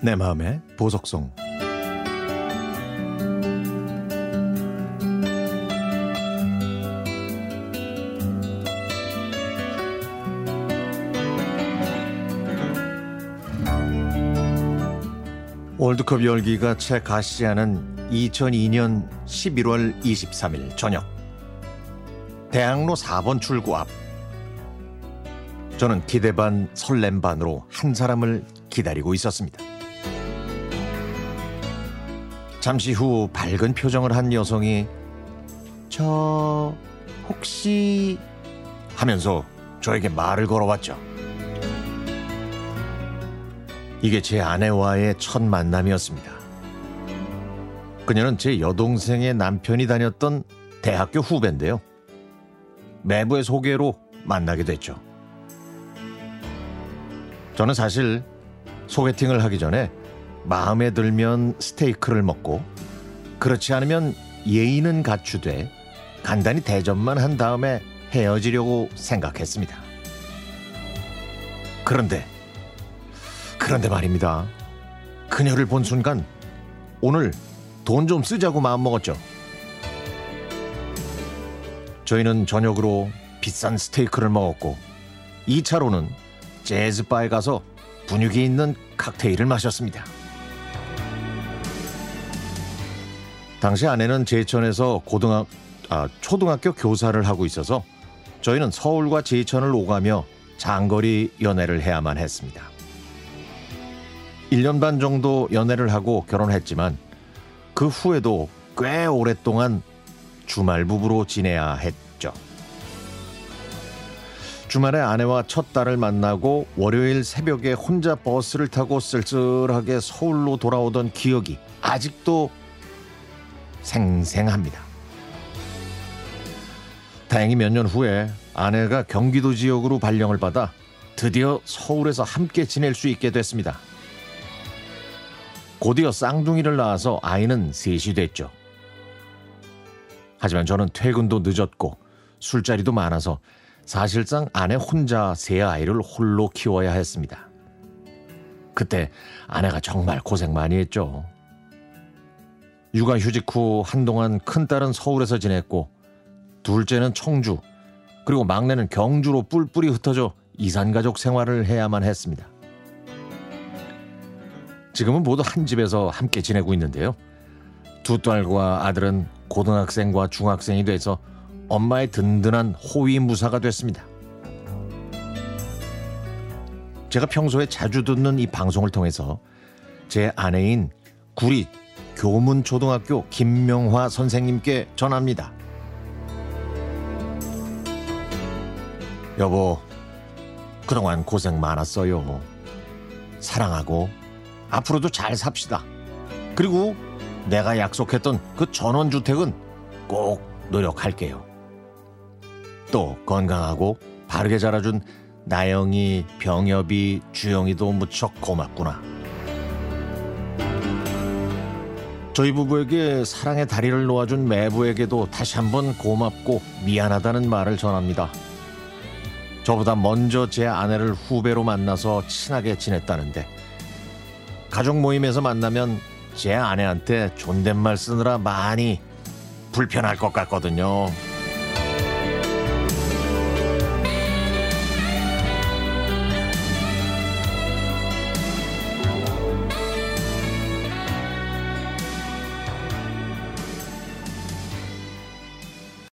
내 마음의 보석송. 월드컵 열기가 채 가시지 않은 2002년 11월 23일 저녁. 대학로 4번 출구 앞. 저는 기대 반 설렘 반으로 한 사람을 기다리고 있었습니다. 잠시 후 밝은 표정을 한 여성이 저 혹시 하면서 저에게 말을 걸어왔죠. 이게 제 아내와의 첫 만남이었습니다. 그녀는 제 여동생의 남편이 다녔던 대학교 후배인데요. 매부의 소개로 만나게 됐죠. 저는 사실 소개팅을 하기 전에 마음에 들면 스테이크를 먹고 그렇지 않으면 예의는 갖추되 간단히 대접만 한 다음에 헤어지려고 생각했습니다. 그런데 그런데 말입니다. 그녀를 본 순간 오늘 돈 좀 쓰자고 마음먹었죠. 저희는 저녁으로 비싼 스테이크를 먹었고 2차로는 재즈바에 가서 분위기 있는 칵테일을 마셨습니다. 당시 아내는 제천에서 고등학 아, 초등학교 교사를 하고 있어서 저희는 서울과 제천을 오가며 장거리 연애를 해야만 했습니다. 1년 반 정도 연애를 하고 결혼했지만 그 후에도 꽤 오랫동안 주말 부부로 지내야 했죠. 주말에 아내와 첫 딸을 만나고 월요일 새벽에 혼자 버스를 타고 쓸쓸하게 서울로 돌아오던 기억이 아직도 생생합니다. 다행히 몇 년 후에 아내가 경기도 지역으로 발령을 받아 드디어 서울에서 함께 지낼 수 있게 됐습니다. 곧이어 쌍둥이를 낳아서 아이는 셋이 됐죠. 하지만 저는 퇴근도 늦었고 술자리도 많아서 사실상 아내 혼자 세 아이를 홀로 키워야 했습니다. 그때 아내가 정말 고생 많이 했죠. 육아휴직 후 한동안 큰딸은 서울에서 지냈고 둘째는 청주 그리고 막내는 경주로 뿔뿔이 흩어져 이산가족 생활을 해야만 했습니다. 지금은 모두 한 집에서 함께 지내고 있는데요. 두 딸과 아들은 고등학생과 중학생이 돼서 엄마의 든든한 호위 무사가 됐습니다. 제가 평소에 자주 듣는 이 방송을 통해서 제 아내인 구리 교문초등학교 김명화 선생님께 전합니다. 여보, 그동안 고생 많았어요. 사랑하고 앞으로도 잘 삽시다. 그리고 내가 약속했던 그 전원주택은 꼭 노력할게요. 또 건강하고 바르게 자라준 나영이, 병엽이, 주영이도 무척 고맙구나. 저희 부부에게 사랑의 다리를 놓아준 매부에게도 다시 한번 고맙고 미안하다는 말을 전합니다. 저보다 먼저 제 아내를 후배로 만나서 친하게 지냈다는데 가족 모임에서 만나면 제 아내한테 존댓말 쓰느라 많이 불편할 것 같거든요.